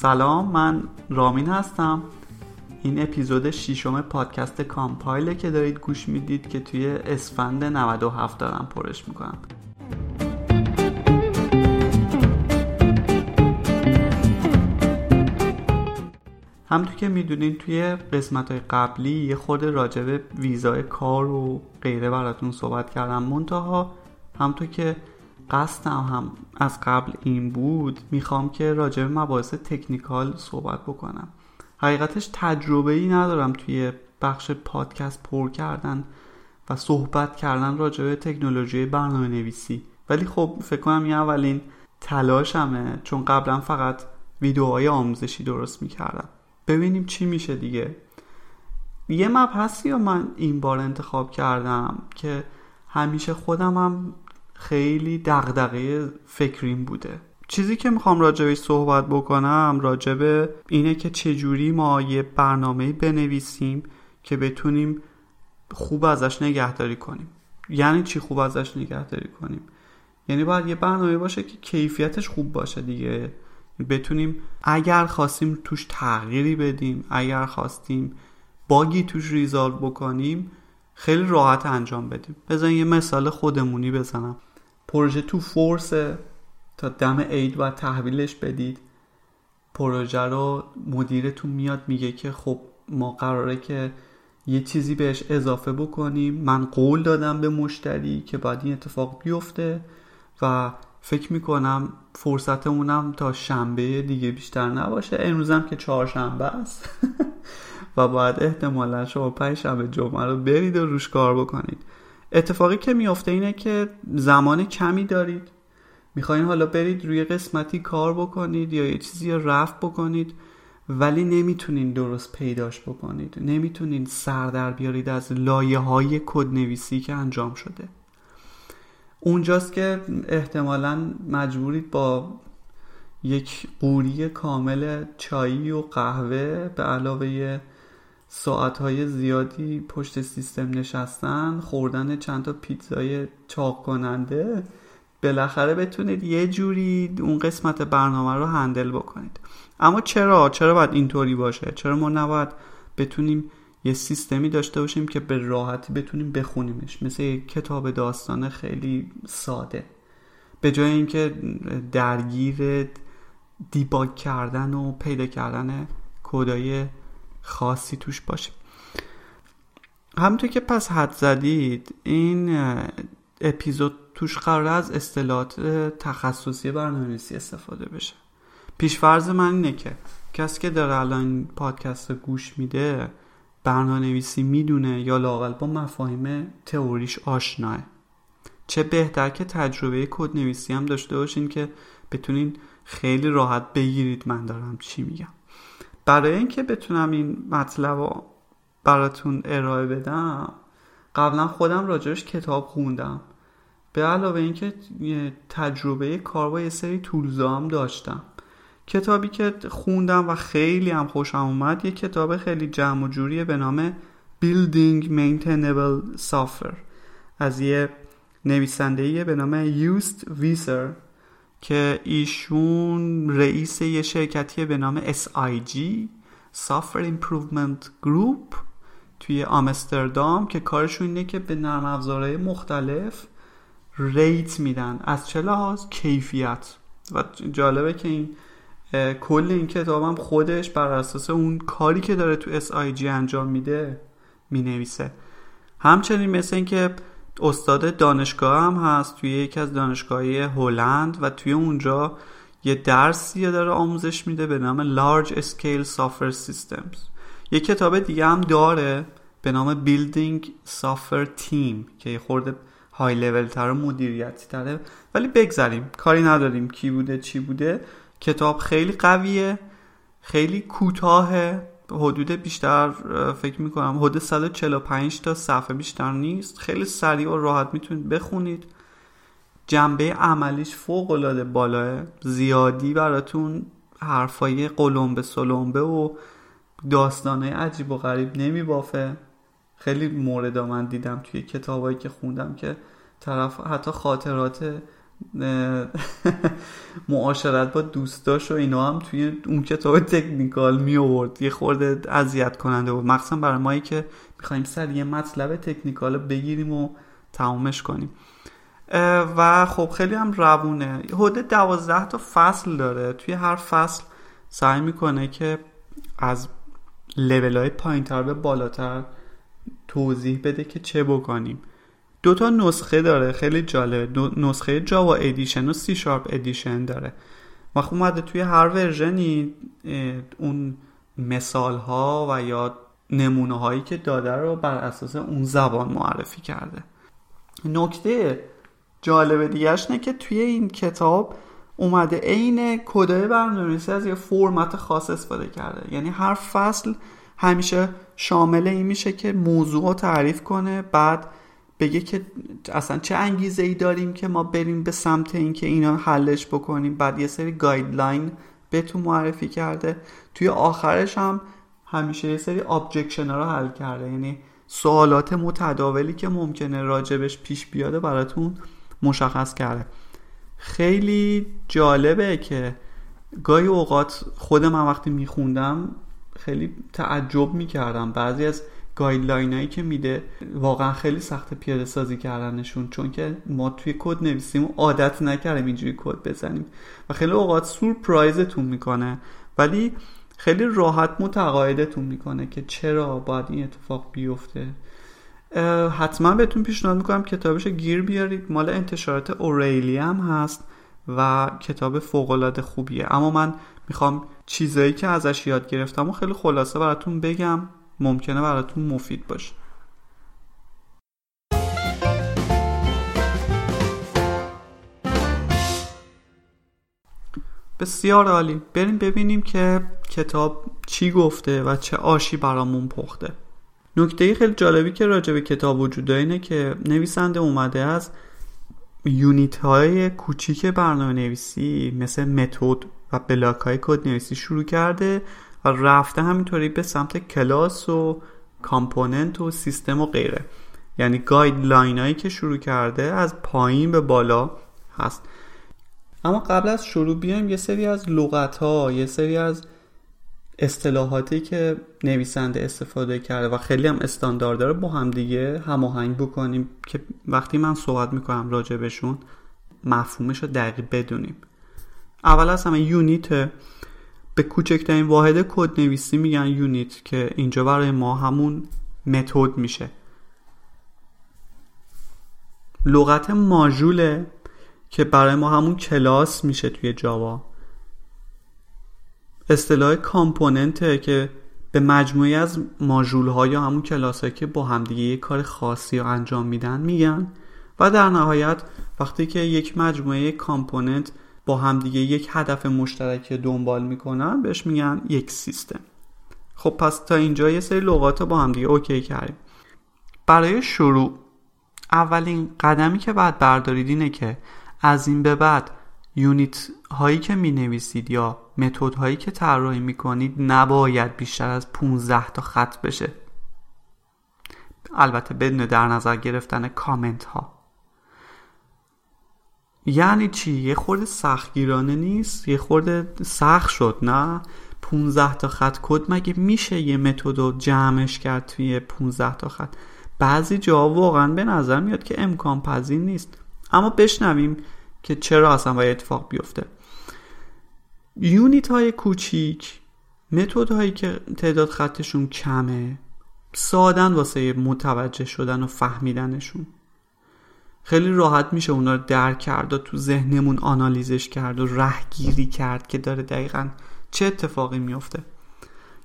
سلام من رامین هستم. این اپیزود شیشم پادکست کامپایله که دارید گوش می‌دید که توی اسفند 97 دارم پرش می‌کنم. همطور که می‌دونین توی قسمت های قبلی یه خود راجب ویزای کار و غیره براتون صحبت کردم. منتها همطور که قصدم هم از قبل این بود می‌خوام که راجب مباحث تکنیکال صحبت بکنم. حقیقتش تجربه ای ندارم توی بخش پادکست پر کردن و صحبت کردن راجع تکنولوژی برنامه نویسی ولی خب فکر کنم این اولین تلاشمه چون قبلا فقط ویدیوهای آموزشی درست می‌کردم. ببینیم چی میشه دیگه. یه مبحثی رو من این بار انتخاب کردم که همیشه خودم هم خیلی دغدغه فکریم بوده. چیزی که می‌خوام راجبش صحبت بکنم راجب اینه که چجوری ما یه برنامه بنویسیم که بتونیم خوب ازش نگهداری کنیم. یعنی چی خوب ازش نگهداری کنیم؟ یعنی باید یه برنامه باشه که کیفیتش خوب باشه دیگه. بتونیم اگر خواستیم توش تغییری بدیم اگر خواستیم باگی توش ریزالو بکنیم خیلی راحت انجام بدیم. بزن یه مثال خودمونی بزنم. پروژه تو فورس تا دم عید و تحویلش بدید. پروژه رو مدیرتون میاد میگه که خب ما قراره که یه چیزی بهش اضافه بکنیم. من قول دادم به مشتری که باید این اتفاق بیفته و فکر می‌کنم فرصتمونم تا شنبه دیگه بیشتر نباشه. امروزم که چهارشنبه است و باید احتمالا شما پنج شنبه جمعه رو برید و روش کار بکنید. اتفاقی که میافته اینه که زمان کمی دارید. می‌خواین حالا برید روی قسمتی کار بکنید یا یه چیزی رفت بکنید ولی نمی‌تونین درست پیداش بکنید. نمی‌تونین سر در بیارید از لایه های کد نویسی که انجام شده. اونجاست که احتمالا مجبورید با یک قوری کامل چایی و قهوه به علاوه ساعتهای زیادی پشت سیستم نشستن خوردن چند تا پیتزای چاق کننده بالاخره بتونید یه جوری اون قسمت برنامه رو هندل بکنید. اما چرا؟ چرا باید اینطوری باشه؟ چرا ما نباید بتونیم یه سیستمی داشته باشیم که به راحتی بتونیم بخونیمش؟ مثل یه کتاب داستان خیلی ساده. به جای اینکه درگیر دیباگ کردن و پیدا کردن کدای خاصی توش باشیم همونطور که پس حد زدید این اپیزود توش قرار از اصطلاحات تخصصی برنامه‌نویسی استفاده بشه. پیشفرض من اینه که کسی که داره الان پادکست رو گوش میده برنامه نویسی می‌دونه یا لاقل با مفاهیم تئوریش آشناه. چه بهتر که تجربه کد نویسی هم داشته باشین که بتونین خیلی راحت بگیرید. من دارم چی میگم. برای اینکه بتونم این مطلب رو براتون ارائه بدم قبلا خودم راجعش کتاب خوندم. به علاوه اینکه تجربه کار با یه سری تولزا هم داشتم. کتابی که خوندم و خیلی هم خوشم اومد یه کتاب خیلی جمع و جوریه به نام Building Maintainable Software. از یه نویسنده به نام یوست ویسر که ایشون رئیس یه شرکتی به نام SIG Software Improvement Group توی آمستردام که کارشون اینه که به نرم افزارهای مختلف ریت میدن. از چه لحاظ؟ کیفیت. و جالبه که این کل این کتابم خودش بر اساس اون کاری که داره تو SIG انجام میده می‌نویسه. همچنین مثل اینکه استاد دانشگاه هم هست توی یکی از دانشگاهی هلند و توی اونجا یه درسی داره آموزش میده به نام Large Scale Software Systems. یه کتاب دیگه هم داره به نام Building Software Team که یه خورده های لول تر و مدیریتی تره. ولی بگذاریم کاری نداریم کی بوده چی بوده. کتاب خیلی قویه خیلی کوتاهه. حدود بیشتر فکر می‌کنم حدود 145 تا صفحه بیشتر نیست. خیلی سریع و راحت می‌تونید بخونید. جنبه عملیش فوق العاده بالاه. زیادی براتون حرفای قلمبه سلمبه و داستانه عجیب و غریب نمیبافه. خیلی مورد من دیدم توی کتابایی که خوندم که طرف حتی خاطرات معاشرت با دوستاش و اینا هم توی اون کتاب تکنیکال می آورد. یه خورده اذیت کننده بود. مخصوصا برای مایی که می‌خوایم سر یه مطلب تکنیکال بگیریم و تمامش کنیم. و خب خیلی هم روونه. حدود دوازده تا فصل داره. توی هر فصل سعی می‌کنه که از لیول های پایین تر به بالاتر توضیح بده که چه بکنیم. دو تا نسخه داره خیلی جالبه نسخه Java edition و سی شارپ ادیشن داره. و خب اومده توی هر version ی اون مثال ها و یا نمونه هایی که داده رو بر اساس اون زبان معرفی کرده. نکته جالب دیگرش اینه که توی این کتاب اومده عین کدای برنامه‌نویسی از یه فرمت خاص استفاده کرده. یعنی هر فصل همیشه شامل این میشه که موضوع رو تعریف کنه بعد بگه که اصلا چه انگیزه ای داریم که ما بریم به سمت اینکه اینا حلش بکنیم. بعد یه سری guideline توش معرفی کرده. توی آخرش هم همیشه یه سری objection ها رو حل کرده. یعنی سوالات متداولی که ممکنه راجبش پیش بیاده براتون مشخص کرده. خیلی جالبه که گاهی اوقات خودم من وقتی میخوندم خیلی تعجب می‌کردم. بعضی از guideline هایی که میده واقعا خیلی سخت پیاده سازی کردنشون چون که ما توی کد نویسیم و عادت نکردیم اینجوری کد بزنیم. و خیلی اوقات سورپرایزتون می‌کنه ولی خیلی راحت متقاعدتون می‌کنه که چرا باید این اتفاق بیفته. حتما بهتون پیشنهاد می‌کنم کتابش گیر بیارید. مال انتشارات O'Reilly هم هست و کتاب فوقالعاده خوبیه. اما من می‌خوام چیزایی که ازش یاد گرفتم و خیلی خلاصه براتون بگم. ممکنه براتون مفید باشه. بسیار عالی. بریم ببینیم که کتاب چی گفته و چه آشی برامون پخته. نکته خیلی جالبی که راجع به کتاب وجود داره اینه که نویسنده اومده از unit های کوچیک برنامه نویسی مثل متد و block های کد نویسی شروع کرده و رفته همینطوری به سمت کلاس و component و سیستم و غیره. یعنی guideline هایی که شروع کرده از پایین به بالا هست. اما قبل از شروع بیایم یه سری از لغت ها یه سری از اصطلاحاتی که نویسنده استفاده کرده و خیلی هم استاندارد داره با هم دیگه هماهنگ بکنیم که وقتی من صحبت می‌کنم راجع بهشون مفهومش رو دقیق بدونیم. اول از همه یونیت به کوچکترین واحد کد نویسی میگن یونیت که اینجا برای ما همون متد میشه. لغت ماژوله که برای ما همون کلاس میشه توی جاوا. اصطلاح کامپوننته که به مجموعی از ماژول ها یا همون کلاس که با همدیگه یک کار خاصی رو انجام میدن میگن و در نهایت وقتی که یک مجموعه component با همدیگه یک هدف مشترک دنبال می‌کنن بهش میگن یک سیستم. خب پس تا اینجا یه سری لغات با همدیگه OK کردیم. برای شروع اولین قدمی که باید بردارید اینه که از این به بعد unit هایی که می نویسید یا متد هایی که طراحی می کنید نباید بیشتر از 15 تا خط بشه. البته بدون در نظر گرفتن کامنت ها یعنی چی؟ یه خورده سختگیرانه نیست؟ یه خورده سخت شد نه؟ 15 تا خط کد مگه میشه یه متد رو جمعش کرد توی 15 تا خط؟ بعضی جا واقعا به نظر میاد که امکان پذیر نیست. اما بشنویم که چرا اصلا باید اتفاق بیفته. یونیت های کوچیک متد هایی که تعداد خطشون کمه سادن واسه متوجه شدن و فهمیدنشون. خیلی راحت میشه اونا رو درک کرد و تو ذهنمون آنالیزش کرد و رهگیری کرد که داره دقیقا چه اتفاقی میفته.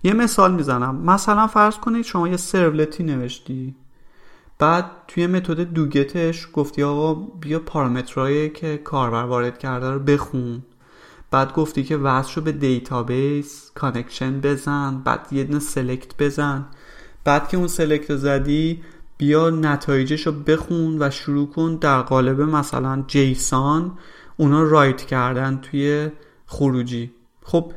یه مثال می‌زنم. مثلا فرض کنید شما یه سرولتی نوشتی. بعد توی متد دوگتش گفتی آقا بیا پارامترهایی که کاربر وارد کرده رو بخون. بعد گفتی که وصل به database connection بزن بعد یه دونه select بزن. بعد که اون select زدی بیا نتایجش رو بخون و شروع کن در قالب مثلا JSON اونا write کردن توی خروجی. خب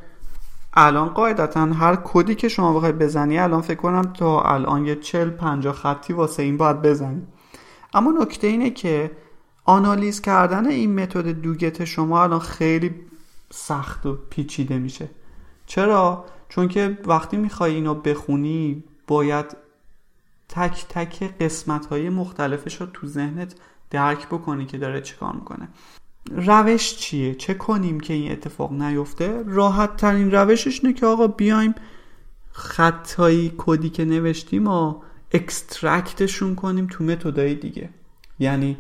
الان قاعدتا هر کدی که شما بخوای بزنی الان فکر کنم تا الان یه چل پنجا خطی واسه این باید بزنی. اما نکته اینه که آنالیز کردن این متد دوگت شما الان خیلی سخت و پیچیده میشه. چرا؟ چون که وقتی می‌خوای اینو بخونی باید تک تک قسمت های مختلفش رو تو ذهنت درک بکنی که داره چیکار می‌کنه. روش چیه؟ چه کنیم که این اتفاق نیفته؟ راحت ترین روشش نه که آقا بیایم خطایی کدی که نوشتیم و extract شون کنیم تو متدای دیگه. یعنی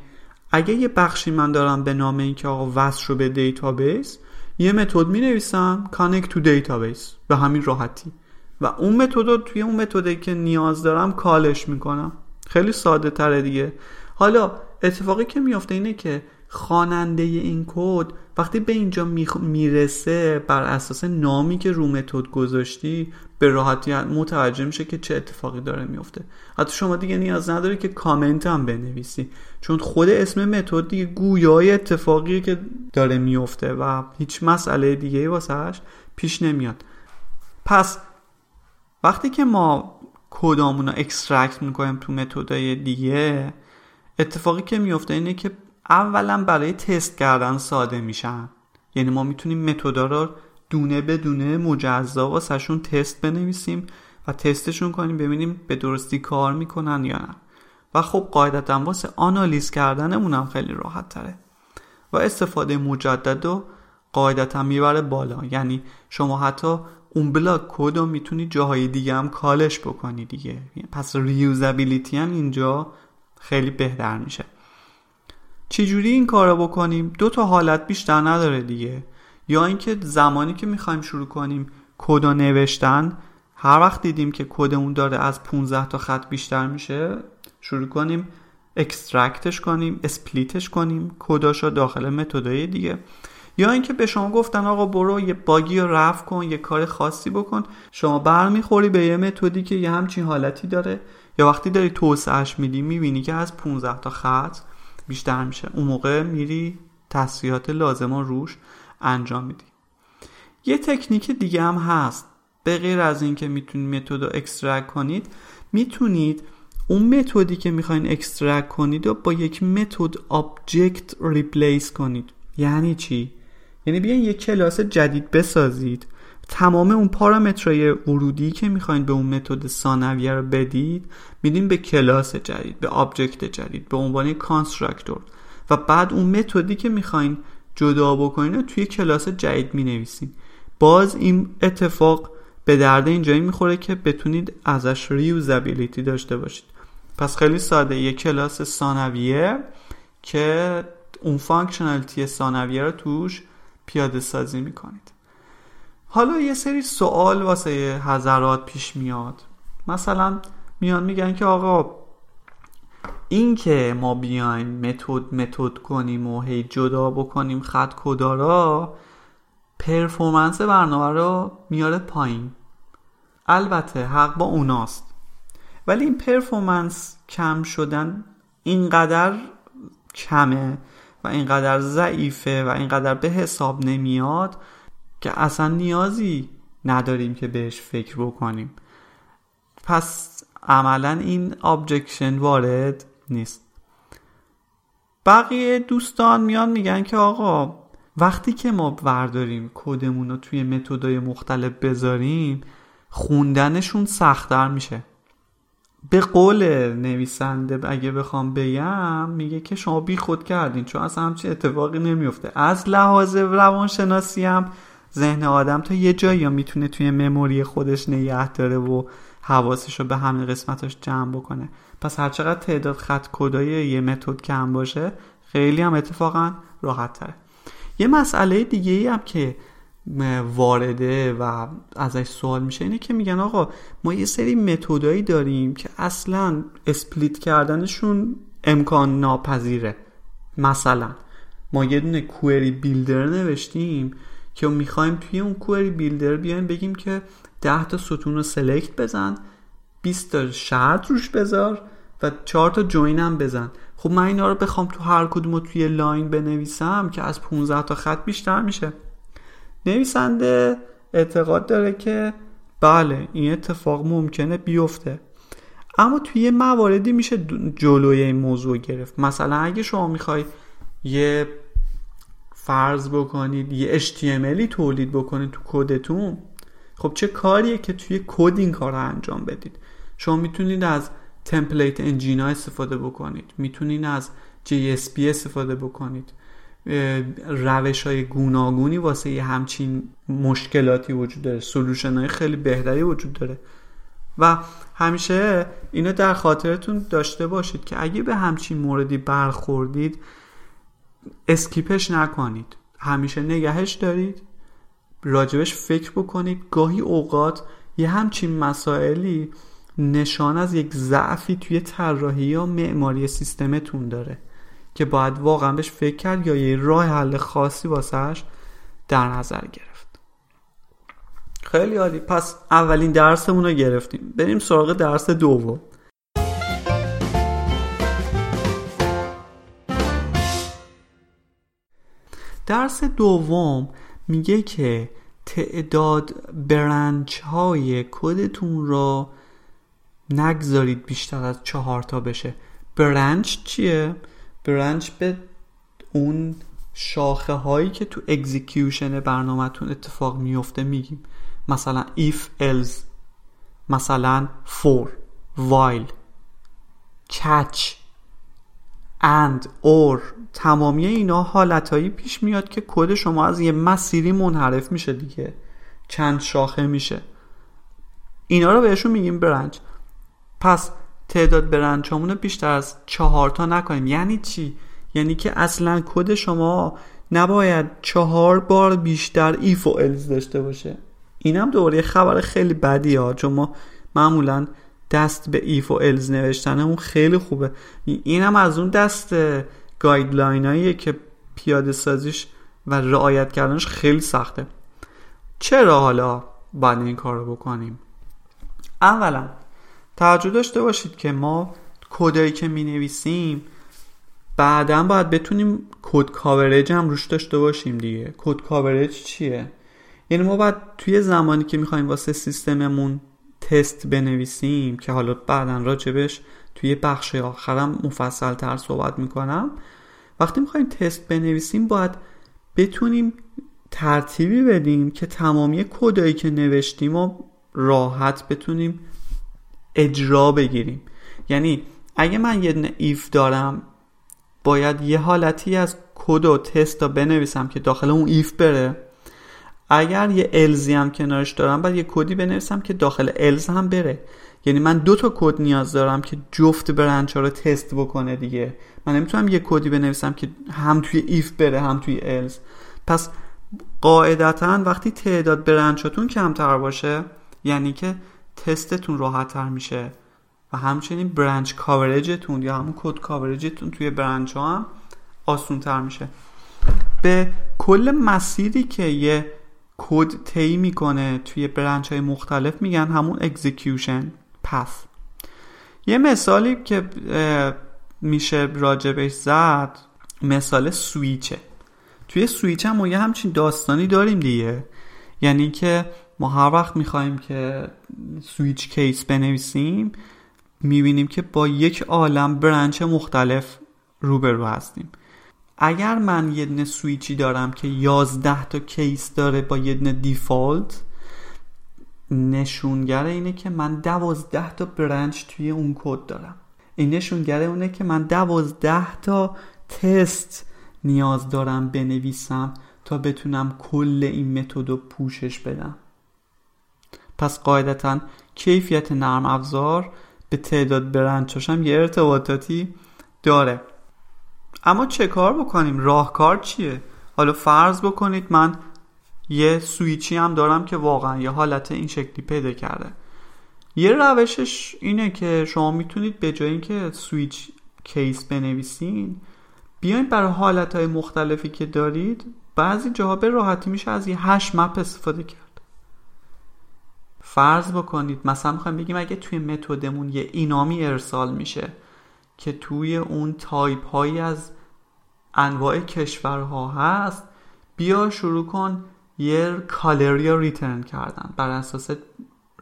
اگه یه بخشی من دارم به نام اینکه آقا وصل شو به database یه متد می نویسم connect to database به همین راحتی. و اون متد توی اون متدی که نیاز دارم call ش می‌کنم. خیلی ساده تره دیگه. حالا اتفاقی که میافته اینه که خواننده این کد وقتی به اینجا می‌رسه بر اساس نامی که رو متد گذاشتی به راحتی متوجه میشه که چه اتفاقی داره میفته حتی شما دیگه نیاز نداره که کامنت هم بنویسی. چون خود اسم متد دیگه گویای اتفاقی که داره میفته و هیچ مسئله دیگه واسهش پیش نمیاد. پس وقتی که ما کدامون رو extract می‌کنیم تو متدای دیگه اتفاقی که میفته اینه که اولا برای تست کردن ساده میشن. یعنی ما می‌تونیم متدا رو دونه به دونه مجزا واسهشون تست بنویسیم و تستشون کنیم ببینیم به درستی کار می‌کنن یا نه. و خب قاعدتا واسه آنالیز کردنمون هم خیلی راحت تره. و استفاده مجدد و قاعدتا می‌بره بالا. یعنی شما حتی اون بلاک کد رو می‌تونی جاهای دیگه هم کالش بکنی دیگه. پس ریوزابیلیتی هم اینجا خیلی بهتر میشه. چجوری این کار رو بکنیم؟ دو تا حالت بیشتر نداره دیگه. یا اینکه زمانی که می‌خوایم شروع کنیم کد نوشتن هر وقت دیدیم که کدمون داره از 15 تا خط بیشتر میشه شروع کنیم extract ش کنیم split ش کنیم کداشو داخل متدای دیگه. یا اینکه به شما گفتن آقا برو یه bug ی رو رفع کن یه کار خاصی بکن. شما برمیخوری به یه متدی که یه همچین حالتی داره. یا وقتی داری توسعهش میدی می‌بینی که از 15 تا خط بیشتر میشه. اون موقع میری تصحیحات لازم رو روش انجام میدی. یه تکنیک دیگه هم هست. به غیر از اینکه می‌تونید متد رو extract کنید می‌تونید اون متدی که می‌خواین extract کنید و با یک method object replace کنید. یعنی چی؟ یعنی بیاین یک کلاس جدید بسازید. تمام اون پارامترهای ورودی که می‌خواین به اون متد ثانویه رو بدید میدین به کلاس جدید به object جدید به عنوان constructor. و بعد اون متدی که می‌خواین جدا بکنین رو توی کلاس جدید می‌نویسین. باز این اتفاق به درد اینجایی می‌خوره که بتونید ازش reusability داشته باشید. پس خیلی ساده یه کلاس ثانویه که اون functionality ثانویه رو توش پیاده سازی می‌کنید. حالا یه سری سوال واسه حضرات پیش میاد. مثلا میان میگن که آقا این که ما بیایم متد متد کنیم و هی جدا بکنیم خط کدارا پرفورمنس برنامه رو میاره پایین. البته حق با اوناست. ولی این پرفورمنس کم شدن اینقدر کمه اینقدر ضعیفه و اینقدر به حساب نمیاد که اصلا نیازی نداریم که بهش فکر بکنیم. پس عملا این ابجکشن وارد نیست. بقیه دوستان میان میگن که آقا وقتی که ما برداریم کدمون رو توی متدای مختلف بذاریم خوندنشون سختتر میشه. به قول نویسنده اگه بخوام بگم میگه که شما بی خود کردین چون اصلا همچین اتفاقی نمیفته. از لحاظ روانشناسی هم ذهن آدم تا یه جایی یا می‌تونه توی مموری خودش نگه داره و حواسش رو به همه قسمتاش جمع بکنه. پس هرچقدر تعداد خط کدای یه متد کم باشه خیلی هم اتفاقا راحت تره یه مسئله دیگه ای هم که وارده و ازش سوال میشه اینه که میگن آقا ما یه سری متدایی داریم که اصلا split کردنشون امکان ناپذیره. مثلا ما یه دونه query builder نوشتیم که می‌خوایم توی اون query builder بیایم بگیم که 10 تا ستون رو select بزن 20 تا شرط روش بذار و 4 تا join هم بزن. خب من اینا رو بخوام تو هر کدوم توی line بنویسم که از 15 تا خط بیشتر میشه. نویسنده اعتقاد داره که بله این اتفاق ممکنه بیفته. اما توی مواردی میشه جلوی این موضوع گرفت. مثلا اگه شما می‌خوای یه فرض بکنید یه HTMLی تولید بکنید تو کدتون خب چه کاریه که توی کد این کار رو انجام بدید؟ شما می‌تونید از تمپلیت انجین ها استفاده بکنید. می‌تونید از JSP استفاده بکنید. روش های گوناگونی واسه یه همچین مشکلاتی وجود داره. سلوشن های خیلی بهتری وجود داره. و همیشه اینو در خاطرتون داشته باشید که اگه به همچین موردی برخوردید اسکیپش نکنید. همیشه نگهش دارید. راجبش فکر بکنید. گاهی اوقات یه همچین مسائلی نشان از یک ضعفی توی طراحی یا معماری سیستمتون داره. که باید واقعا بهش فکر کرد یا یه راه حل خاصی واسهش در نظر گرفت. خیلی عالی. پس اولین درسمون رو گرفتیم. بریم سراغ درس دوم. درس دوم میگه که تعداد برنچ های کدتون را نگذارید بیشتر از چهار تا بشه. برنچ چیه؟ برنچ به اون شاخه هایی که تو اکزیکیوشن برنامهتون اتفاق میفته میگیم. مثلا if else مثلا for while catch and or. تمامی اینا حالتهایی پیش میاد که کد شما از یه مسیری منحرف میشه دیگه. چند شاخه میشه. اینا رو بهشون میگیم branch پس تعداد branch رو بیشتر از چهار تا نکنیم. یعنی چی؟ یعنی که اصلا کد شما نباید چهار بار بیشتر if و else داشته باشه. اینم دوباره خبر خیلی بدی ها چون ما معمولا دست به if و else نوشتنمون خیلی خوبه. اینم از اون دست guideline هاییه که پیاده سازیش و رعایت کردنش خیلی سخته. چرا حالا باید این کار رو بکنیم؟ اولا توجه داشته باشید که ما کدایی که می نویسیم بعدا باید بتونیم کد کاورج هم روش داشته باشیم دیگه. کد کاورج چیه؟ یعنی ما باید توی زمانی که می‌خوایم واسه سیستممون تست بنویسیم که حالا بعدا راجبش توی بخش آخرم مفصل تر صحبت می‌کنم وقتی می‌خوایم تست بنویسیم باید بتونیم ترتیبی بدیم که تمامی کدایی که نوشتیم و راحت بتونیم اجرا بگیریم. یعنی اگه من یه if دارم باید یه حالتی از کد و تست رو بنویسم که داخل اون if بره. اگر یه else ی هم کنارش دارم باید یه کدی بنویسم که داخل else هم بره. یعنی من دو تا کد نیاز دارم که جفت branch ها رو تست بکنه دیگه. من نمی‌تونم یه کدی بنویسم که هم توی if بره هم توی else پس قاعدتا وقتی تعداد branch اتون کمتر باشه یعنی که تستتون راحت تر میشه و همچنین branch coverage تون یا همون code coverage تون توی branch ها هم آسون تر میشه. به کل مسیری که یه کد طی می‌کنه توی branch های مختلف میگن همون execution path یه مثالی که میشه راجبش زد مثال سویچه. توی سویچ هم یه همچین داستانی داریم دیگه. یعنی که ما هر وقت می‌خوایم که switch case بنویسیم می‌بینیم که با یک عالم branch مختلف روبرو هستیم. اگر من یه دونه سویچی دارم که 11 تا کیس داره با یه دونه دیفالت نشونگر اینه که من دوازده تا برنچ توی اون کد دارم. این نشونگر اونه که من دوازده تا تست نیاز دارم بنویسم تا بتونم کل این متد رو پوشش بدم. پس قاعدتا کیفیت نرم افزار به تعداد برنچاش هم یه ارتباطاتی داره. اما چه کار بکنیم؟ راهکار چیه؟ حالا فرض بکنید من یه سویچی هم دارم که واقعا یه حالت این شکلی پیدا کرده. یه روشش اینه که شما می‌تونید به جای اینکه switch case بنویسین بیاین برای حالت های مختلفی که دارید بعضی جاها به راحتی میشه از یه hash map استفاده کرد. فرض بکنید مثلا می‌خوایم بگیم اگه توی method مون یه enum ی ارسال میشه که توی اون تایپ هایی از انواع کشورها هست بیا شروع کن یه color ی رو return کردن بر اساس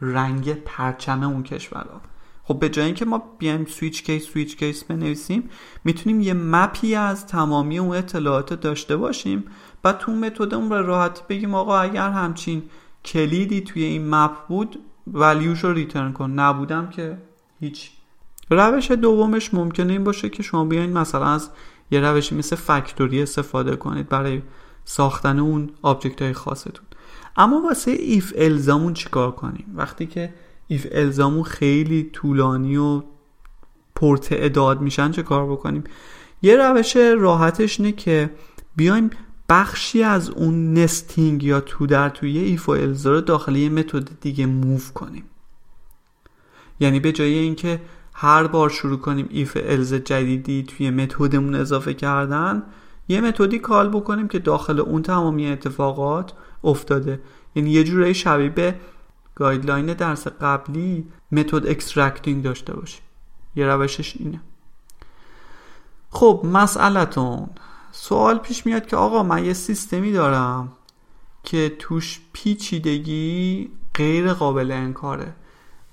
رنگ پرچم اون کشورها. خب به جای اینکه ما بیایم switch case switch case بنویسیم می‌تونیم یه map ی از تمامی اون اطلاعات داشته باشیم بعد تو method مون به راحتی بگیم آقا اگر همچین کلیدی توی این map بود value ش رو return کن. نبودم که هیچ. روش دومش ممکنه این باشه که شما بیاین مثلا از یه روشی مثل factory استفاده کنید برای ساختن اون object های خاصتون. اما واسه if else امون چیکار کنیم؟ وقتی که if else امون خیلی طولانی و پرتعداد میشن چه کار بکنیم؟ یه روش راحتش اینه که بیایم بخشی از اون nesting یا تو در توی if و else ا رو یه method دیگه move کنیم. یعنی به جای اینکه هر بار شروع کنیم if else جدیدی توی method مون اضافه کردن یه method ی call بکنیم که داخل اون تمامی اتفاقات افتاده. یعنی یه جورایی شبیه به guideline درس قبلی method extracting داشته باشیم. یه روشش اینه. خب مسئلتون. سوال پیش میاد که آقا من یه سیستمی دارم که توش پیچیدگی غیر قابل انکاره.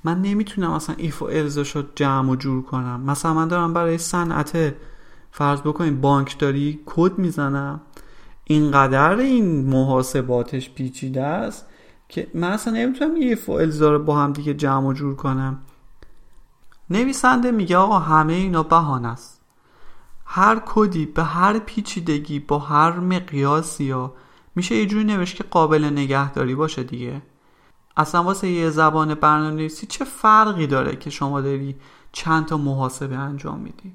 من نمی‌تونم اصلا if و else ش رو جمع و جور کنم. مثلا من دارم برای صنعت فرض بکنیم بانکداری کد می‌زنم. اینقدر این محاسباتش پیچیده است که من اصلا نمی‌تونم if و رو با هم دیگه جمع و جور کنم. نویسنده میگه آقا همه اینا بهانه است. هر کدی به هر پیچیدگی با هر مقیاسی رو میشه یه جوری نوشت که قابل نگهداری باشه دیگه. اصلا واسه یه زبان برنامه‌نویسی چه فرقی داره که شما داری چند تا محاسبه انجام میدی؟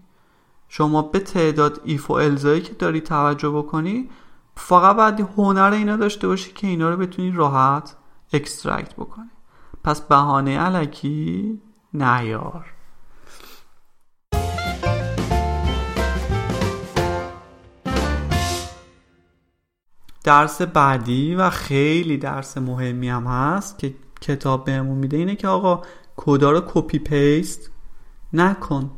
شما به تعداد if و else ایی که داری توجه بکنی فقط باید هنر اینو داشته باشی که اینا رو بتونی راحت extract بکنی. پس بهانه الکی نیار. درس بعدی و خیلی درس مهمی هم هست که کتاب بهمون میده اینه که آقا کدا رو copy paste نکن.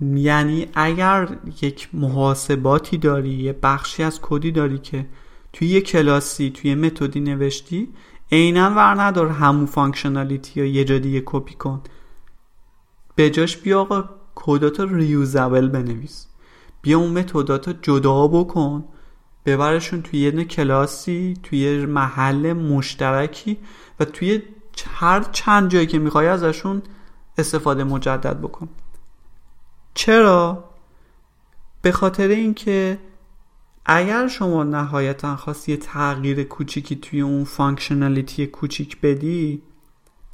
یعنی اگر یک محاسباتی داری یه بخشی از کدی داری که توی یه کلاسی توی method ی نوشتی عینا ور ندار همون functionality رو یه جا دیگه کپی کن. به جاش بیا آقا کداتو reusable بنویس. بیا اون method اتو جدا بکن. ببرشون توی یه کلاسی توی محل مشترکی و توی هر چند جایی که می‌خوای ازشون استفاده مجدد بکن. چرا؟ به خاطر اینکه اگر شما نهایتا خواستی تغییر کوچیکی توی اون functionality کوچیک بدی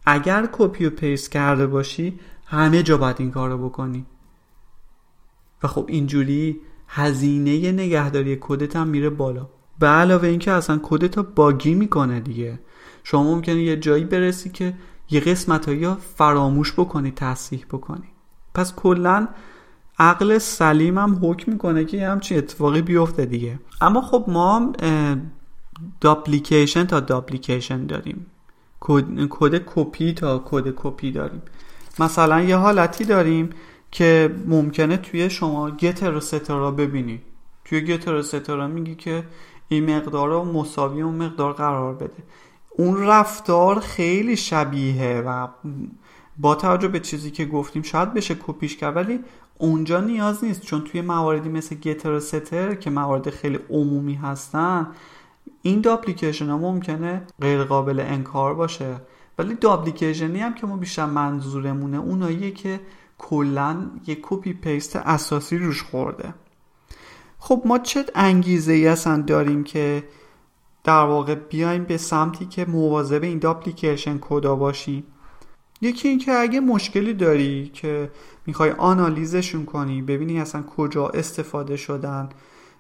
اگر کپی و paste کرده باشی همه جا باید این کار رو بکنی. و خب اینجوری هزینه نگهداری کدت هم میره بالا. به علاوه اینکه اصلا کدت باگی می‌کنه دیگه. شما ممکنه یه جایی برسی که یه قسمت ها فراموش بکنی تصحیح بکنی. پس کلا عقل سلیم هم حکم می‌کنه که یه همچین اتفاقی بیفته دیگه. اما خب ما داپلیکیشن تا داپلیکیشن داریم. کد کپی تا کد کپی داریم. مثلا یه حالتی داریم که ممکنه توی شما get رو ببینی. توی get رو میگی که این مقدار رو مساوی اون مقدار قرار بده. اون رفتار خیلی شبیه و با توجه به چیزی که گفتیم شاید بشه کپیش کرد ولی اونجا نیاز نیست. چون توی مواردی مثل getter setter که موارد خیلی عمومی هستن این duplication ها ممکنه غیر قابل انکار باشه. ولی duplication ی هم که ما بیشتر منظورمونه اوناییه که کلا یه copy paste اساسی روش خورده. خب ما چه انگیزه ای اصلا داریم که در واقع بیایم به سمتی که مواظب این duplication کدا باشیم؟ یکی اینکه اگه مشکلی داری که می‌خوای آنالیزشون کنی ببینی اصلا کجا استفاده شدن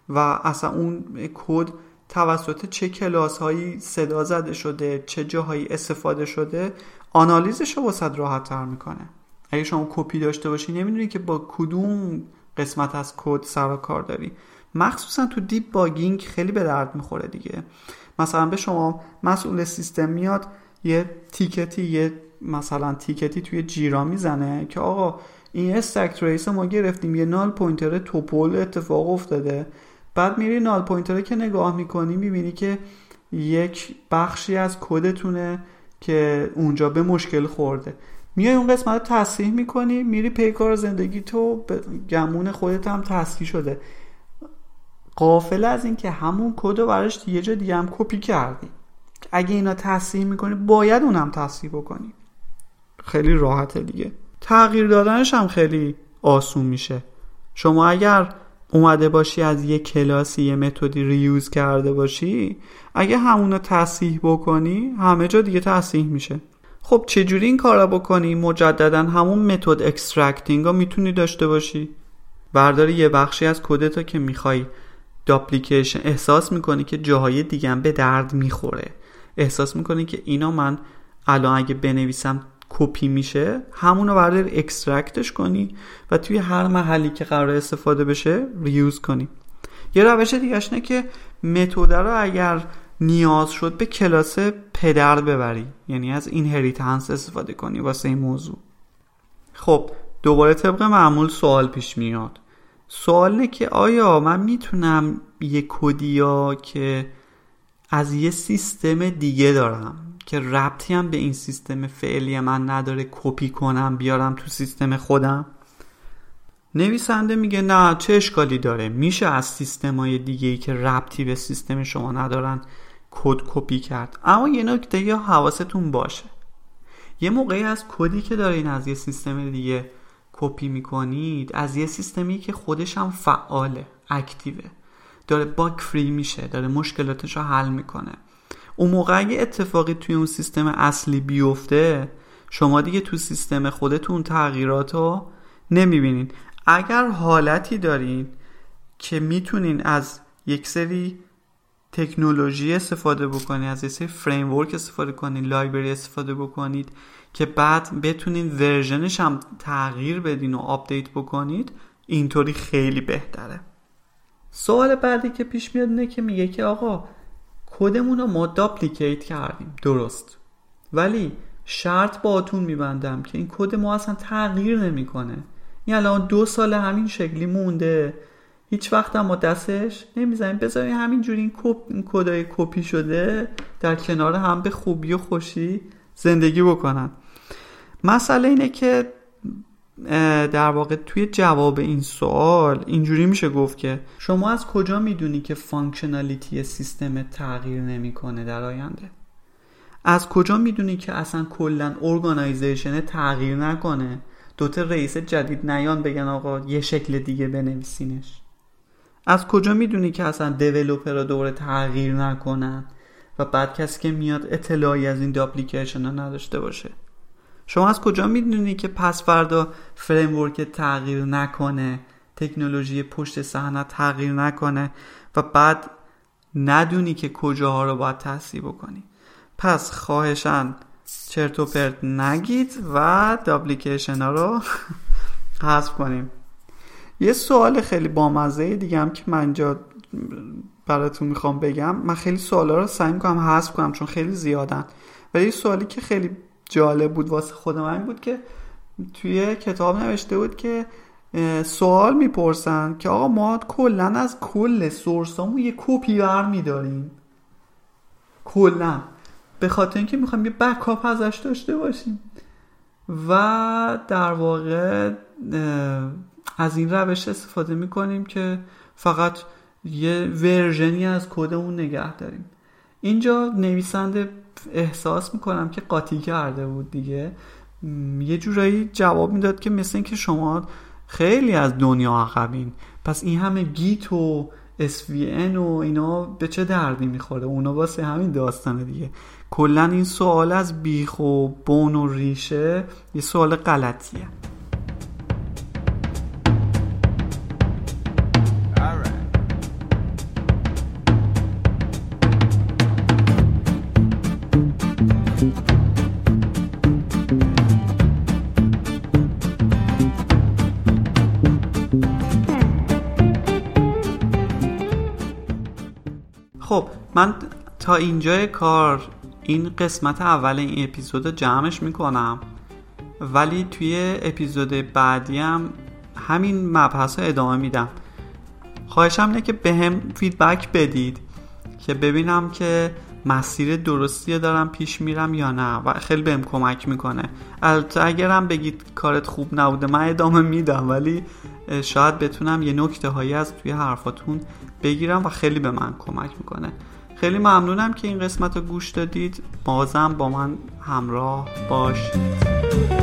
و اصلا اون کد توسط چه کلاس هایی صدا زده شده چه جاهایی استفاده شده آنالیزش رو واست راحت تر می‌کنه. اگه شما کپی داشته باشی نمی‌دونی که با کدوم قسمت از کد سر و کار داری. مخصوصا تو debugging خیلی به درد می‌خوره دیگه. مثلا به شما مسئول سیستم میاد یه ticket ی یه مثلا ticket ی توی Jira می‌زنه که آقا این stack trace ما گرفتیم یه null pointer توپول اتفاق افتاده. بعد میری null pointer که نگاه می‌کنی می‌بینی که یک بخشی از کدتونه که اونجا به مشکل خورده. میای اون قسمت رو تصحیح می‌کنی میری پی کار زندگی تو به گمون خودت هم تصحیح شده. غافل از اینکه همون کد رو براش یه جا دیگه هم کپی کردی. اگه اینا تصحیح می‌کنی باید اونم تصحیح بکنی. خیلی راحته دیگه. تغییر دادنش هم خیلی آسون میشه. شما اگر اومده باشی از یه کلاسی یه متدی reuse کرده باشی اگه همونو تصحیح بکنی همه جا دیگه تصحیح میشه. خب چجوری این کارا بکنی؟ مجددا همون method extracting رو می‌تونی داشته باشی. برداری یه بخشی از کدتو که می‌خوای. duplication احساس می‌کنی که جاهای دیگه به درد می‌خوره. احساس می‌کنی که اینا من الان اگه بنویسم کپی میشه همونو برداری extract ش کنی و توی هر محلی که قرار استفاده بشه reuse کنی. یه روش دیگه اینه که متد رو اگر نیاز شد به کلاس پدر ببری. یعنی از inheritance استفاده کنی واسه این موضوع. خب دوباره طبق معمول سوال پیش میاد. سوال که آیا من می‌تونم یه کدیا که از یه سیستم دیگه دارم که ربطی هم به این سیستم فعلی من نداره کپی کنم بیارم تو سیستم خودم؟ نویسنده میگه نه چه اشکالی داره؟ میشه از سیستم های دیگه ای که ربطی به سیستم شما ندارن کد کپی کرد. اما یه نکته یا حواستون باشه. یه موقعی از کدی که دارین از یه سیستم دیگه کپی می‌کنید از یه سیستمی که خودش هم فعاله active ه. داره bug free میشه داره مشکلاتش رو حل می‌کنه. اون موقع اگه اتفاقی توی اون سیستم اصلی بیفته شما دیگه تو سیستم خودتون تغییرات رو نمی‌بینین. اگر حالتی دارین که می‌تونین از یک سری تکنولوژی استفاده بکنید از یک سری فریم استفاده کنید library استفاده بکنید که بعد بتونید version ش هم تغییر بدین و update بکنید اینطوری خیلی بهتره. سوال بعدی که پیش میاد اینه که میگه که آقا کدمون رو ما داپلیکیت کردیم؟ درست. ولی شرط باتون میبندم که این کد ما اصلا تغییر نمی‌کنه. این الان دو سال همین شکلی مونده. هیچ وقت هم ما دستش نمی‌زنیم. بذاریم همینجوری این, کپ، این کدای کپی شده در کنار هم به خوبی و خوشی زندگی بکنن. مسئله اینه که در واقع توی جواب این سوال اینجوری میشه گفت که شما از کجا می‌دونی که functionality سیستم تغییر نمی‌کنه در آینده؟ از کجا می‌دونی که اصلا کلا organization تغییر نکنه؟ دوتا رئیس جدید نیان بگن آقا یه شکل دیگه بنویسینش. از کجا می‌دونی که اصلا developer دوره تغییر نکنن؟ و بعد کسی که میاد اطلاعی از این duplication ها نداشته باشه. شما از کجا می‌دونی که پس فردا framework تغییر نکنه تکنولوژی پشت صحنه تغییر نکنه و بعد ندونی که کجاها رو باید تصحیح بکنی؟ پس خواهشاً چرت و پرت نگید و duplication ها رو حذف کنیم. یه سوال خیلی بامزه دیگه هم که من اینجا براتون می‌خوام بگم. من خیلی سوالا رو سعی می‌کنم حذف کنم چون خیلی زیادن. ولی یه سوالی که خیلی جالب بود واسه خود من بود که توی کتاب نوشته بود که سوال می‌پرسن که آقا ما کلا از کل سورسامون یه کپی میداریم کلا. به خاطر اینکه می‌خوایم یه بکاپ ازش داشته باشیم. و در واقع از این روش استفاده می‌کنیم که فقط یه ورژنی از کدمون نگه داریم. اینجا نویسنده احساس می‌کنم که قاطی کرده بود دیگه. یه جورایی جواب می‌داد که مثل اینکه شما خیلی از دنیا عقبین. پس این همه گیت و SVN و اینا به چه دردی می‌خوره؟ اونا واسه همین داستانه دیگه. کلا این سوال از بیخ و بون و ریشه یه سوال غلطیه. من تا اینجای کار این قسمت اول این اپیزود جمعش می‌کنم. ولی توی اپیزود بعدی هم همین مبحث رو ادامه میدم. خواهشم اینه که به هم فیدبک بدید که ببینم که مسیر درستی دارم پیش میرم یا نه و خیلی بهم کمک می‌کنه. البته اگرم بگید کارت خوب نبوده من ادامه میدم ولی شاید بتونم یه نکته هایی از توی حرفاتون بگیرم و خیلی به من کمک می‌کنه. خیلی ممنونم که این قسمت رو گوش دادید. بازم با من همراه باشید.